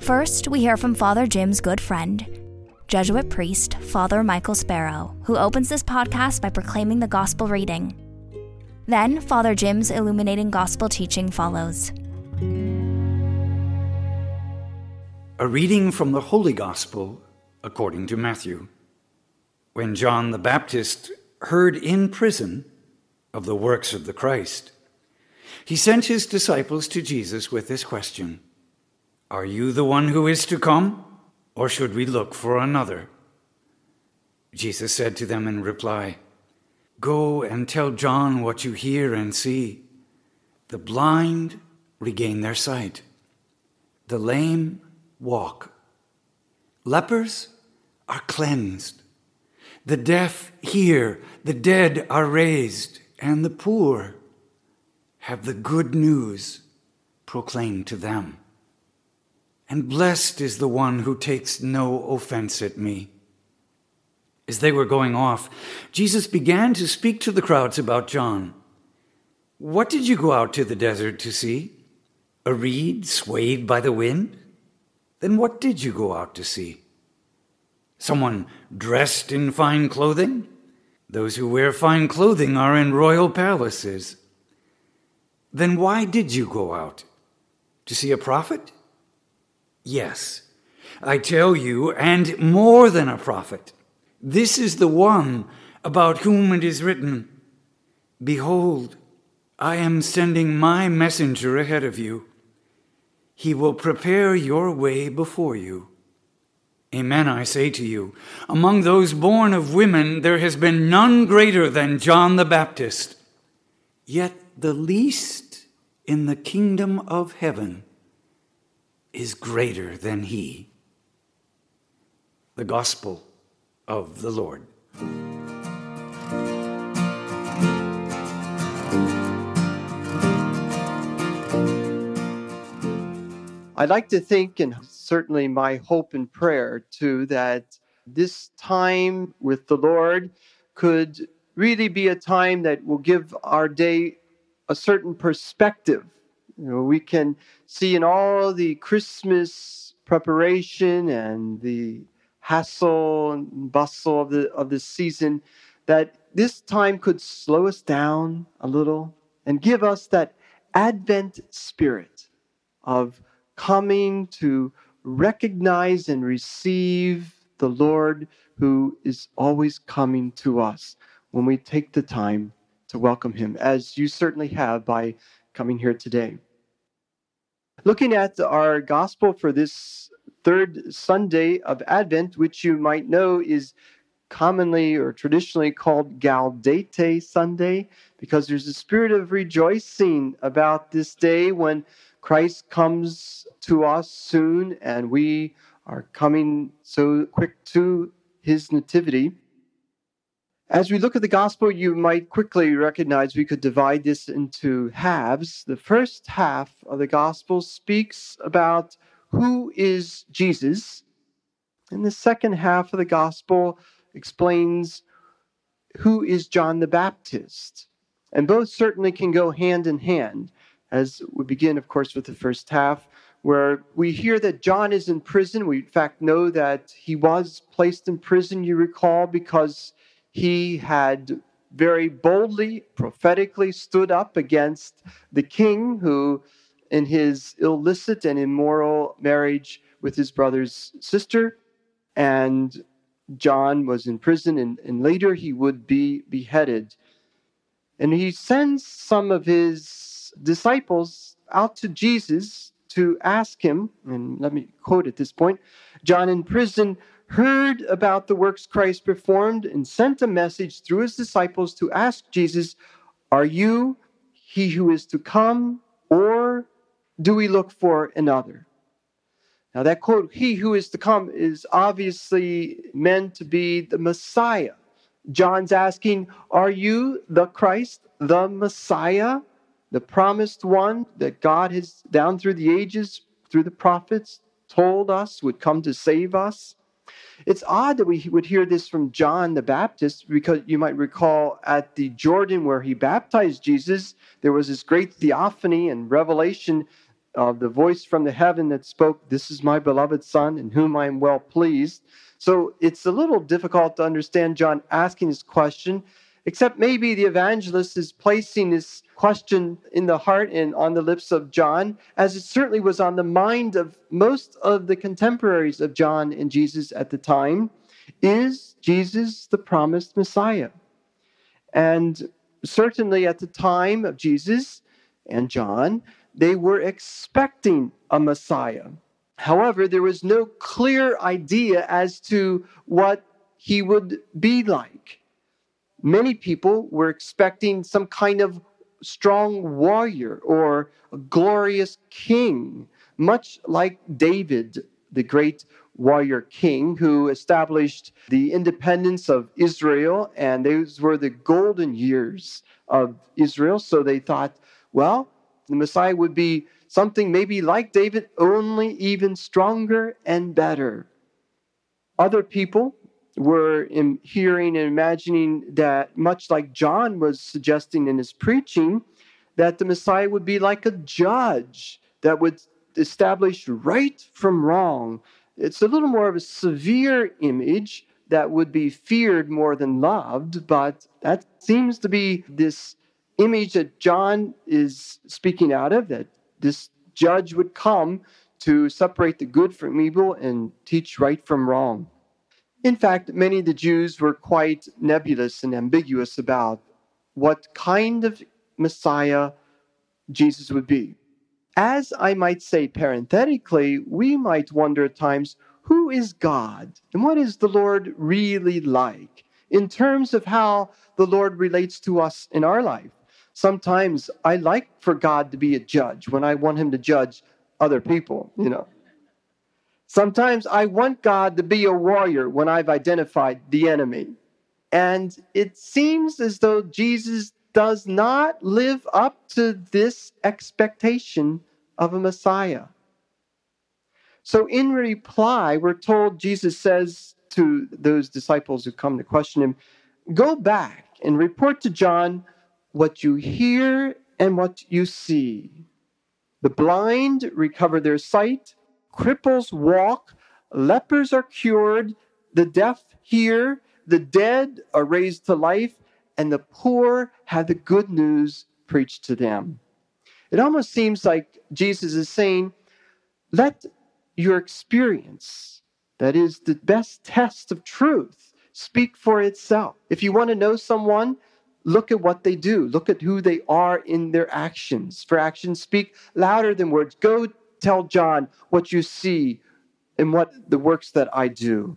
First, we hear from Father Jim's good friend, Jesuit priest Father Michael Sparough, who opens this podcast by proclaiming the gospel reading. Then, Father Jim's illuminating gospel teaching follows. A reading from the Holy Gospel according to Matthew. When John the Baptist heard in prison of the works of the Christ, he sent his disciples to Jesus with this question Are you the one who is to come, or should we look for another? Jesus said to them in reply, Go and tell John what you hear and see. The blind regain their sight, the lame walk, lepers are cleansed, the deaf hear, the dead are raised, and the poor have the good news proclaimed to them. And blessed is the one who takes no offense at me. As they were going off, Jesus began to speak to the crowds about John. What did you go out to the desert to see? A reed swayed by the wind? Then what did you go out to see? Someone dressed in fine clothing? Those who wear fine clothing are in royal palaces. Then why did you go out? To see a prophet? Yes, I tell you, and more than a prophet. This is the one about whom it is written Behold, I am sending my messenger ahead of you. He will prepare your way before you. Amen, I say to you, among those born of women, there has been none greater than John the Baptist. Yet the least in the kingdom of heaven is greater than he. The Gospel of the Lord. I'd like to think, and certainly my hope and prayer too, that this time with the Lord could really be a time that will give our day a certain perspective. You know, we can see in all the Christmas preparation and the hassle and bustle of the of the season that this time could slow us down a little and give us that advent spirit of coming to recognize and receive the Lord who is always coming to us when we take the time to welcome him as you certainly have by coming here today looking at our gospel for this third Sunday of Advent, which you might know is commonly or traditionally called Gaudete Sunday, because there's a spirit of rejoicing about this day when Christ comes to us soon and we are coming so quick to his nativity. As we look at the gospel, you might quickly recognize we could divide this into halves. The first half of the gospel speaks about who is Jesus, and the second half of the gospel explains who is John the Baptist. And both certainly can go hand in hand, as we begin, of course, with the first half, where we hear that John is in prison. We, in fact, know that he was placed in prison, you recall, because he had very boldly, prophetically stood up against the king who, in his illicit and immoral marriage with his brother's sister, and John was in prison, and, and later he would be beheaded. And he sends some of his disciples out to Jesus to ask him, and let me quote at this point John in prison heard about the works Christ performed and sent a message through his disciples to ask Jesus, Are you he who is to come, or do we look for another? Now, that quote, he who is to come, is obviously meant to be the Messiah. John's asking, Are you the Christ, the Messiah, the promised one that God has, down through the ages, through the prophets, told us would come to save us? It's odd that we would hear this from John the Baptist because you might recall at the Jordan where he baptized Jesus, there was this great theophany and revelation of the voice from the heaven that spoke, This is my beloved Son, in whom I am well pleased. So it's a little difficult to understand John asking this question, except maybe the evangelist is placing this question in the heart and on the lips of John, as it certainly was on the mind of most of the contemporaries of John and Jesus at the time. Is Jesus the promised Messiah? And certainly at the time of Jesus and John, they were expecting a Messiah. However, there was no clear idea as to what he would be like. Many people were expecting some kind of strong warrior or a glorious king, much like David, the great warrior king who established the independence of Israel. And those were the golden years of Israel. So they thought, well, the Messiah would be something maybe like David, only even stronger and better. Other people were hearing and imagining that, much like John was suggesting in his preaching, that the Messiah would be like a judge that would establish right from wrong. It's a little more of a severe image that would be feared more than loved, but that seems to be this image that John is speaking out of that this judge would come to separate the good from evil and teach right from wrong. In fact, many of the Jews were quite nebulous and ambiguous about what kind of Messiah Jesus would be. As I might say parenthetically, we might wonder at times who is God and what is the Lord really like in terms of how the Lord relates to us in our life sometimes I like for God to be a judge when I want him to judge other people, you know. Sometimes I want God to be a warrior when I've identified the enemy. And it seems as though Jesus does not live up to this expectation of a Messiah. So, in reply, we're told Jesus says to those disciples who come to question him, Go back and report to John what you hear and what you see. The blind recover their sight, cripples walk, lepers are cured, the deaf hear, the dead are raised to life, and the poor have the good news preached to them. It almost seems like Jesus is saying, let your experience, that is the best test of truth, speak for itself. If you want to know someone, Look at what they do. Look at who they are in their actions. For actions speak louder than words. Go tell John what you see and what the works that I do.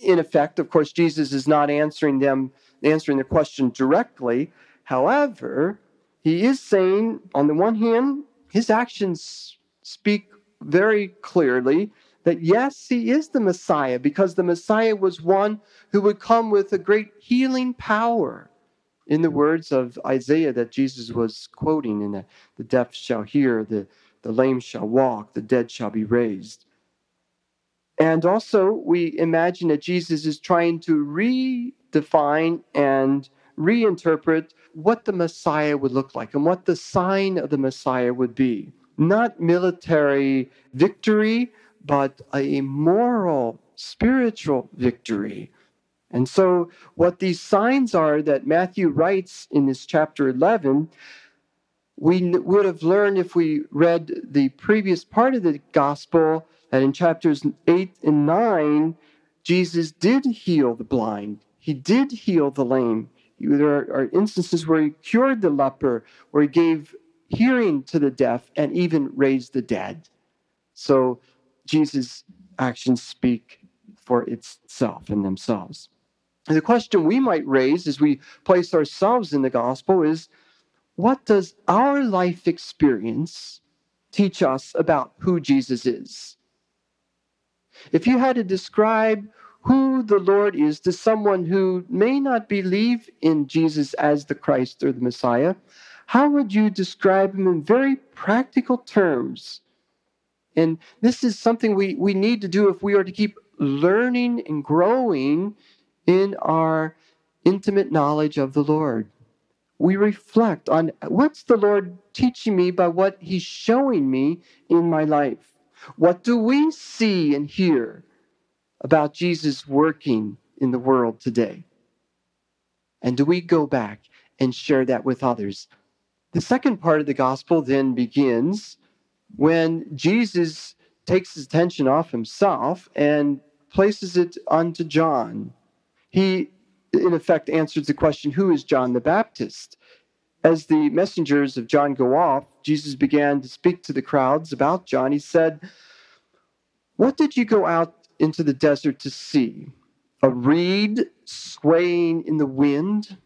In effect, of course, Jesus is not answering them, answering the question directly. However, he is saying, on the one hand, his actions speak very clearly that yes, he is the Messiah, because the Messiah was one who would come with a great healing power in the words of Isaiah that Jesus was quoting, in the, the deaf shall hear, the, the lame shall walk, the dead shall be raised. And also, we imagine that Jesus is trying to redefine and reinterpret what the Messiah would look like and what the sign of the Messiah would be. Not military victory, but a moral, spiritual victory and so, what these signs are that Matthew writes in this chapter 11, we would have learned if we read the previous part of the gospel that in chapters 8 and 9, Jesus did heal the blind, he did heal the lame. There are instances where he cured the leper, where he gave hearing to the deaf, and even raised the dead. So, Jesus' actions speak for itself and themselves. And the question we might raise as we place ourselves in the gospel is what does our life experience teach us about who Jesus is? If you had to describe who the Lord is to someone who may not believe in Jesus as the Christ or the Messiah, how would you describe him in very practical terms? And this is something we, we need to do if we are to keep learning and growing in our intimate knowledge of the Lord. We reflect on what's the Lord teaching me by what He's showing me in my life. What do we see and hear about Jesus working in the world today? And do we go back and share that with others? The second part of the gospel then begins when Jesus takes his attention off himself and places it onto John. He, in effect, answers the question Who is John the Baptist? As the messengers of John go off, Jesus began to speak to the crowds about John. He said, What did you go out into the desert to see? A reed swaying in the wind?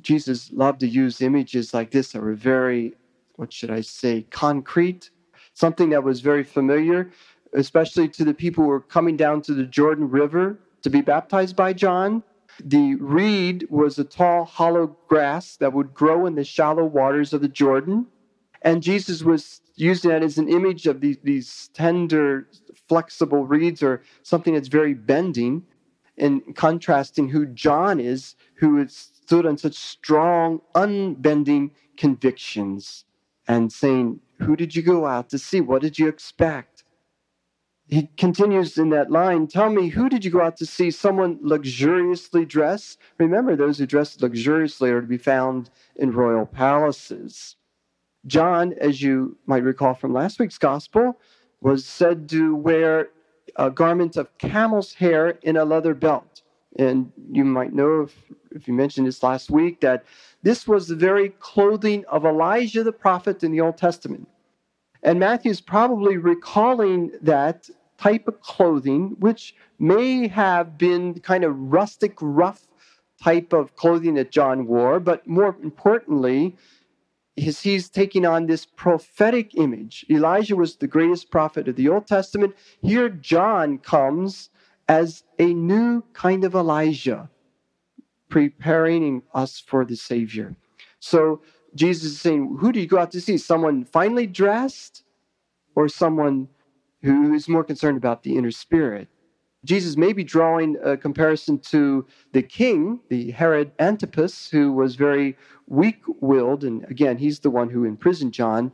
Jesus loved to use images like this that were very, what should I say, concrete, something that was very familiar, especially to the people who were coming down to the Jordan River to be baptized by John. The reed was a tall, hollow grass that would grow in the shallow waters of the Jordan. And Jesus was using that as an image of these, these tender, flexible reeds or something that's very bending, and contrasting who John is, who is stood on such strong, unbending convictions, and saying, Who did you go out to see? What did you expect? He continues in that line Tell me, who did you go out to see? Someone luxuriously dressed? Remember, those who dress luxuriously are to be found in royal palaces. John, as you might recall from last week's gospel, was said to wear a garment of camel's hair in a leather belt. And you might know, if, if you mentioned this last week, that this was the very clothing of Elijah the prophet in the Old Testament. And Matthew is probably recalling that type of clothing, which may have been kind of rustic, rough type of clothing that John wore, but more importantly, he's taking on this prophetic image. Elijah was the greatest prophet of the Old Testament. Here, John comes as a new kind of Elijah, preparing us for the Savior. So Jesus is saying, Who do you go out to see? Someone finely dressed or someone who is more concerned about the inner spirit? Jesus may be drawing a comparison to the king, the Herod Antipas, who was very weak willed. And again, he's the one who imprisoned John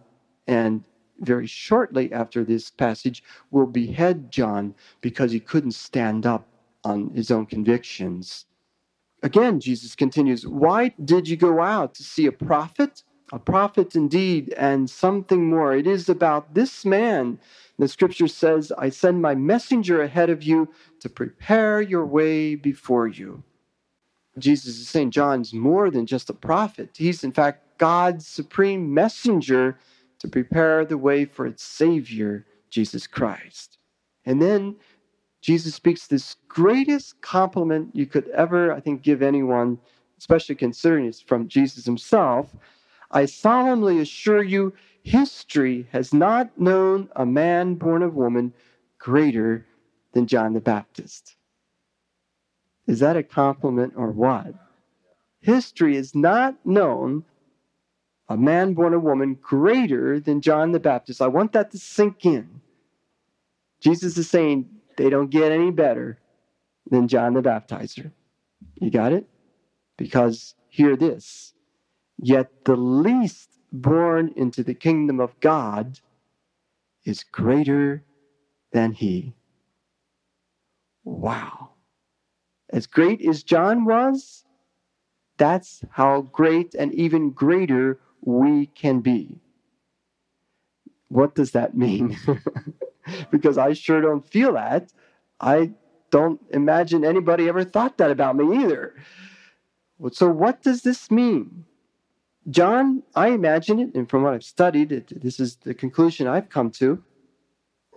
and very shortly after this passage, will behead John because he couldn't stand up on his own convictions. Again, Jesus continues, Why did you go out to see a prophet? A prophet indeed, and something more. It is about this man. The scripture says, I send my messenger ahead of you to prepare your way before you. Jesus is saying John's more than just a prophet. He's, in fact, God's supreme messenger to prepare the way for its Savior, Jesus Christ. And then Jesus speaks this greatest compliment you could ever, I think, give anyone, especially considering it's from Jesus himself. I solemnly assure you, history has not known a man born of woman greater than John the Baptist. Is that a compliment or what? History has not known a man born of woman greater than John the Baptist. I want that to sink in. Jesus is saying they don't get any better than John the Baptizer. You got it? Because hear this. Yet the least born into the kingdom of God is greater than he. Wow. As great as John was, that's how great and even greater we can be. What does that mean? because I sure don't feel that. I don't imagine anybody ever thought that about me either. So, what does this mean? John, I imagine it, and from what I've studied, it, this is the conclusion I've come to.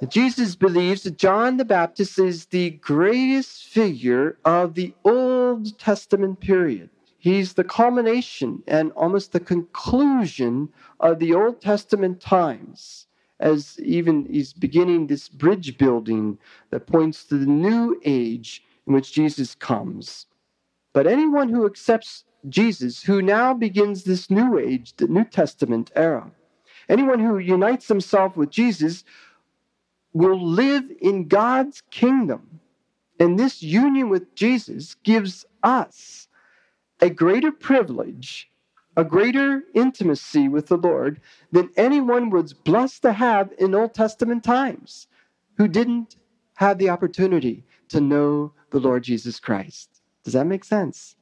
Jesus believes that John the Baptist is the greatest figure of the Old Testament period. He's the culmination and almost the conclusion of the Old Testament times. As even he's beginning this bridge building that points to the new age in which Jesus comes. But anyone who accepts Jesus, who now begins this new age, the New Testament era, anyone who unites himself with Jesus will live in God's kingdom. And this union with Jesus gives us a greater privilege, a greater intimacy with the Lord than anyone was blessed to have in Old Testament times who didn't have the opportunity to know the Lord Jesus Christ. Does that make sense?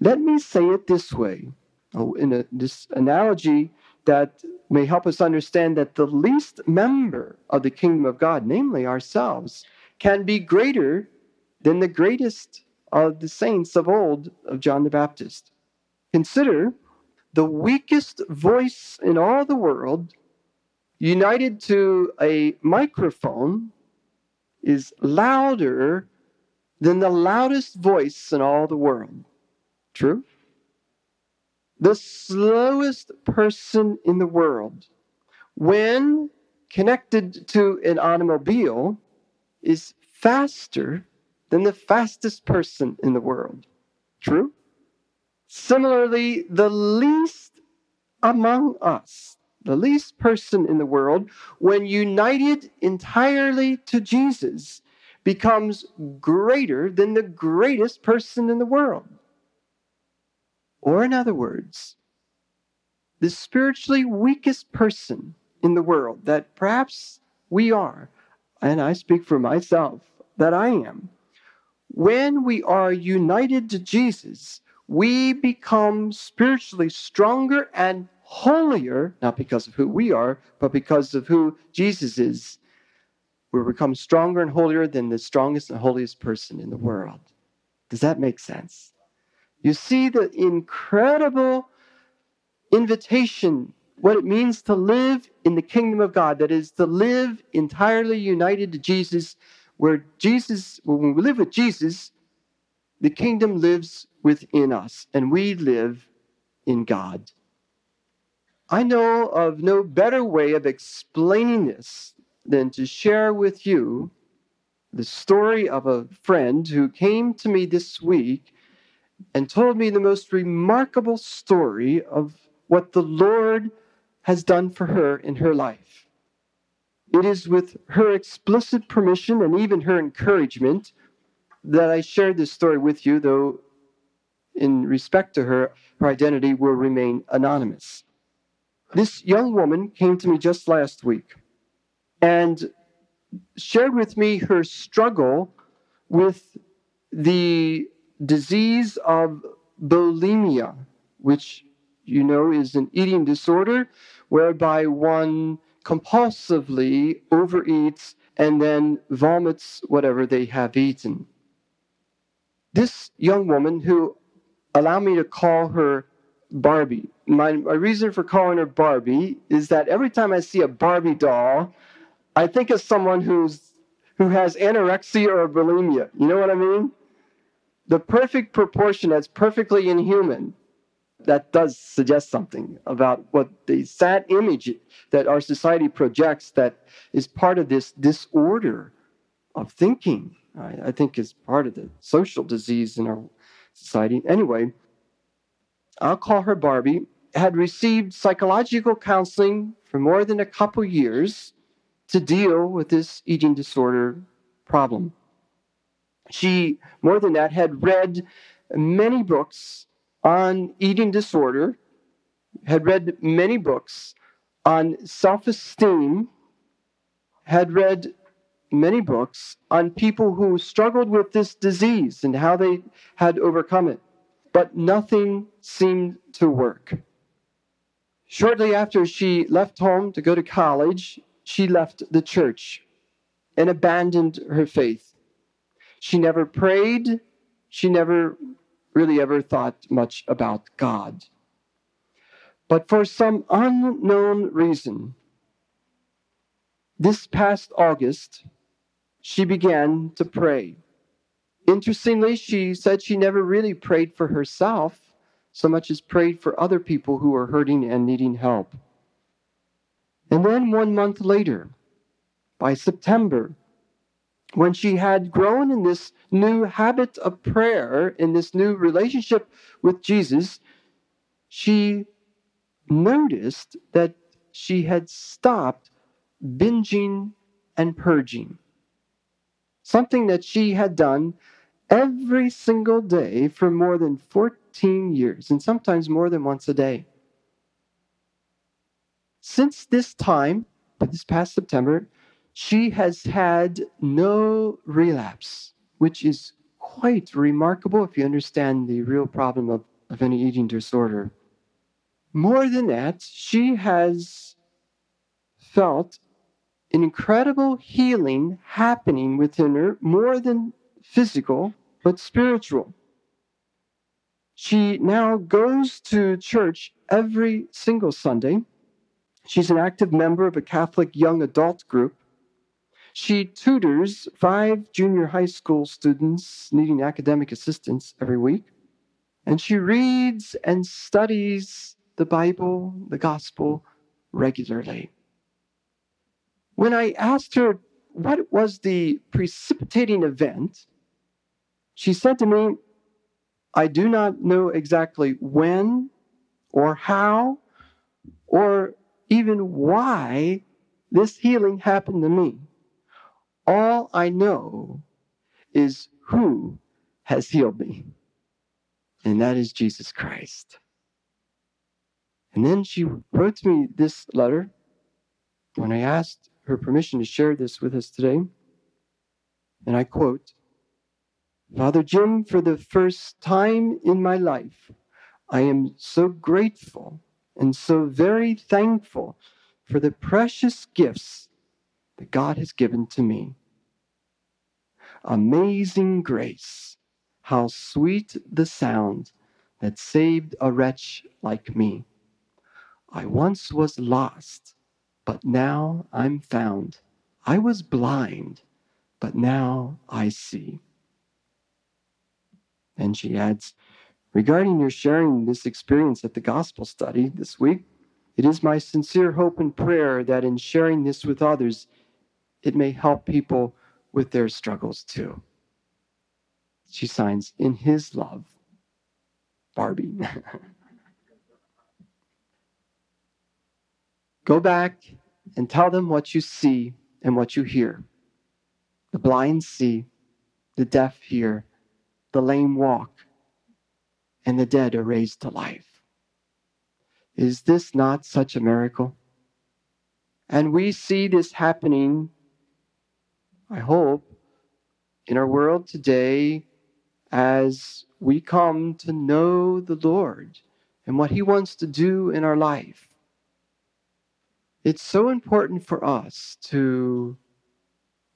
Let me say it this way oh, in a, this analogy that may help us understand that the least member of the kingdom of God, namely ourselves, can be greater than the greatest of the saints of old of John the Baptist. Consider the weakest voice in all the world united to a microphone is louder than the loudest voice in all the world. True? The slowest person in the world, when connected to an automobile, is faster than the fastest person in the world. True? Similarly, the least among us, the least person in the world, when united entirely to Jesus, becomes greater than the greatest person in the world. Or, in other words, the spiritually weakest person in the world that perhaps we are, and I speak for myself, that I am, when we are united to Jesus, we become spiritually stronger and holier, not because of who we are, but because of who Jesus is. We become stronger and holier than the strongest and holiest person in the world. Does that make sense? You see the incredible invitation, what it means to live in the kingdom of God, that is, to live entirely united to Jesus, where Jesus, when we live with Jesus, the kingdom lives within us, and we live in God. I know of no better way of explaining this than to share with you the story of a friend who came to me this week and told me the most remarkable story of what the Lord has done for her in her life. It is with her explicit permission and even her encouragement that I shared this story with you, though in respect to her, her identity will remain anonymous. This young woman came to me just last week and shared with me her struggle with the disease of bulimia, which you know is an eating disorder whereby one compulsively overeats and then vomits whatever they have eaten. This young woman, who allow me to call her Barbie. My, my reason for calling her Barbie is that every time I see a Barbie doll, I think of someone who's who has anorexia or bulimia. You know what I mean? The perfect proportion that's perfectly inhuman. That does suggest something about what the sad image that our society projects that is part of this disorder of thinking. I, I think is part of the social disease in our Society. Anyway, I'll call her Barbie, had received psychological counseling for more than a couple years to deal with this eating disorder problem. She, more than that, had read many books on eating disorder, had read many books on self esteem, had read many books on people who struggled with this disease and how they had overcome it, but nothing seemed to work. Shortly after she left home to go to college, she left the church and abandoned her faith. She never prayed, she never really ever thought much about God. But for some unknown reason, this past August, she began to pray. Interestingly, she said she never really prayed for herself so much as prayed for other people who were hurting and needing help. And then one month later, by September, when she had grown in this new habit of prayer, in this new relationship with Jesus, she noticed that she had stopped binging and purging. Something that she had done every single day for more than 14 years, and sometimes more than once a day. Since this time, this past September, she has had no relapse, which is quite remarkable if you understand the real problem of, of any eating disorder. More than that, she has felt incredible healing happening within her, more than physical, but spiritual. She now goes to church every single Sunday. She's an active member of a Catholic young adult group. She tutors five junior high school students needing academic assistance every week. And she reads and studies the Bible, the gospel, regularly. When I asked her what was the precipitating event, she said to me, I do not know exactly when or how or even why this healing happened to me. All I know is who has healed me, and that is Jesus Christ. And then she wrote to me this letter when I asked her permission to share this with us today. And I quote Father Jim, for the first time in my life, I am so grateful and so very thankful for the precious gifts that God has given to me. Amazing grace, how sweet the sound that saved a wretch like me. I once was lost, but now I'm found. I was blind, but now I see. And she adds, Regarding your sharing this experience at the gospel study this week, it is my sincere hope and prayer that in sharing this with others, it may help people with their struggles too. She signs, In His love, Barbie. Go back and tell them what you see and what you hear. The blind see, the deaf hear, the lame walk, and the dead are raised to life. Is this not such a miracle? And we see this happening, I hope, in our world today as we come to know the Lord and what He wants to do in our life. It's so important for us to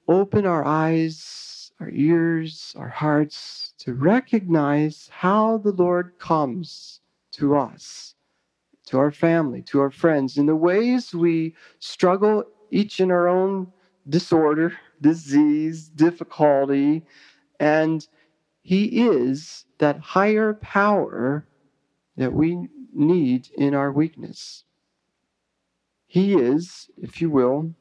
open our eyes, our ears, our hearts to recognize how the Lord comes to us, to our family, to our friends, in the ways we struggle each in our own disorder, disease, difficulty, and He is that higher power that we need in our weakness. He is, if you will,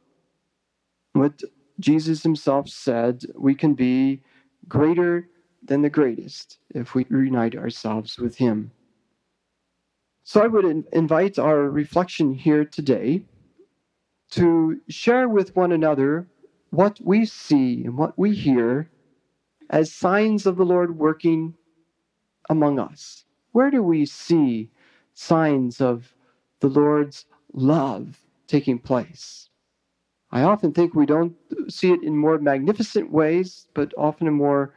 what Jesus himself said we can be greater than the greatest if we unite ourselves with him. So I would invite our reflection here today to share with one another what we see and what we hear as signs of the Lord working among us. Where do we see signs of the Lord's love taking place. I often think we don't see it in more magnificent ways, but often in more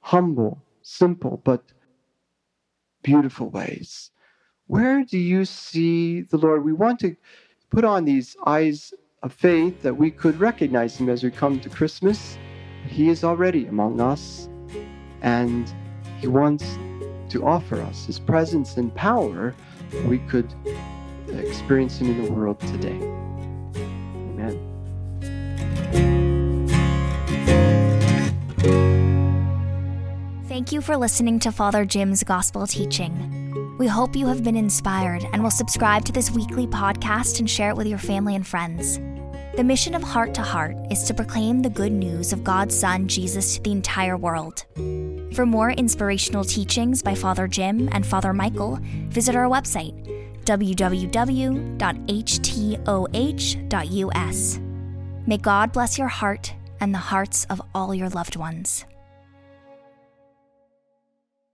humble, simple, but beautiful ways. Where do you see the Lord? We want to put on these eyes of faith that we could recognize Him as we come to Christmas. He is already among us, and He wants to offer us His presence and power. We could experiencing in the world today. Amen. Thank you for listening to Father Jim's gospel teaching. We hope you have been inspired and will subscribe to this weekly podcast and share it with your family and friends. The mission of Heart to Heart is to proclaim the good news of God's Son, Jesus, to the entire world. For more inspirational teachings by Father Jim and Father Michael, visit our website, www.htoh.us. May God bless your heart and the hearts of all your loved ones.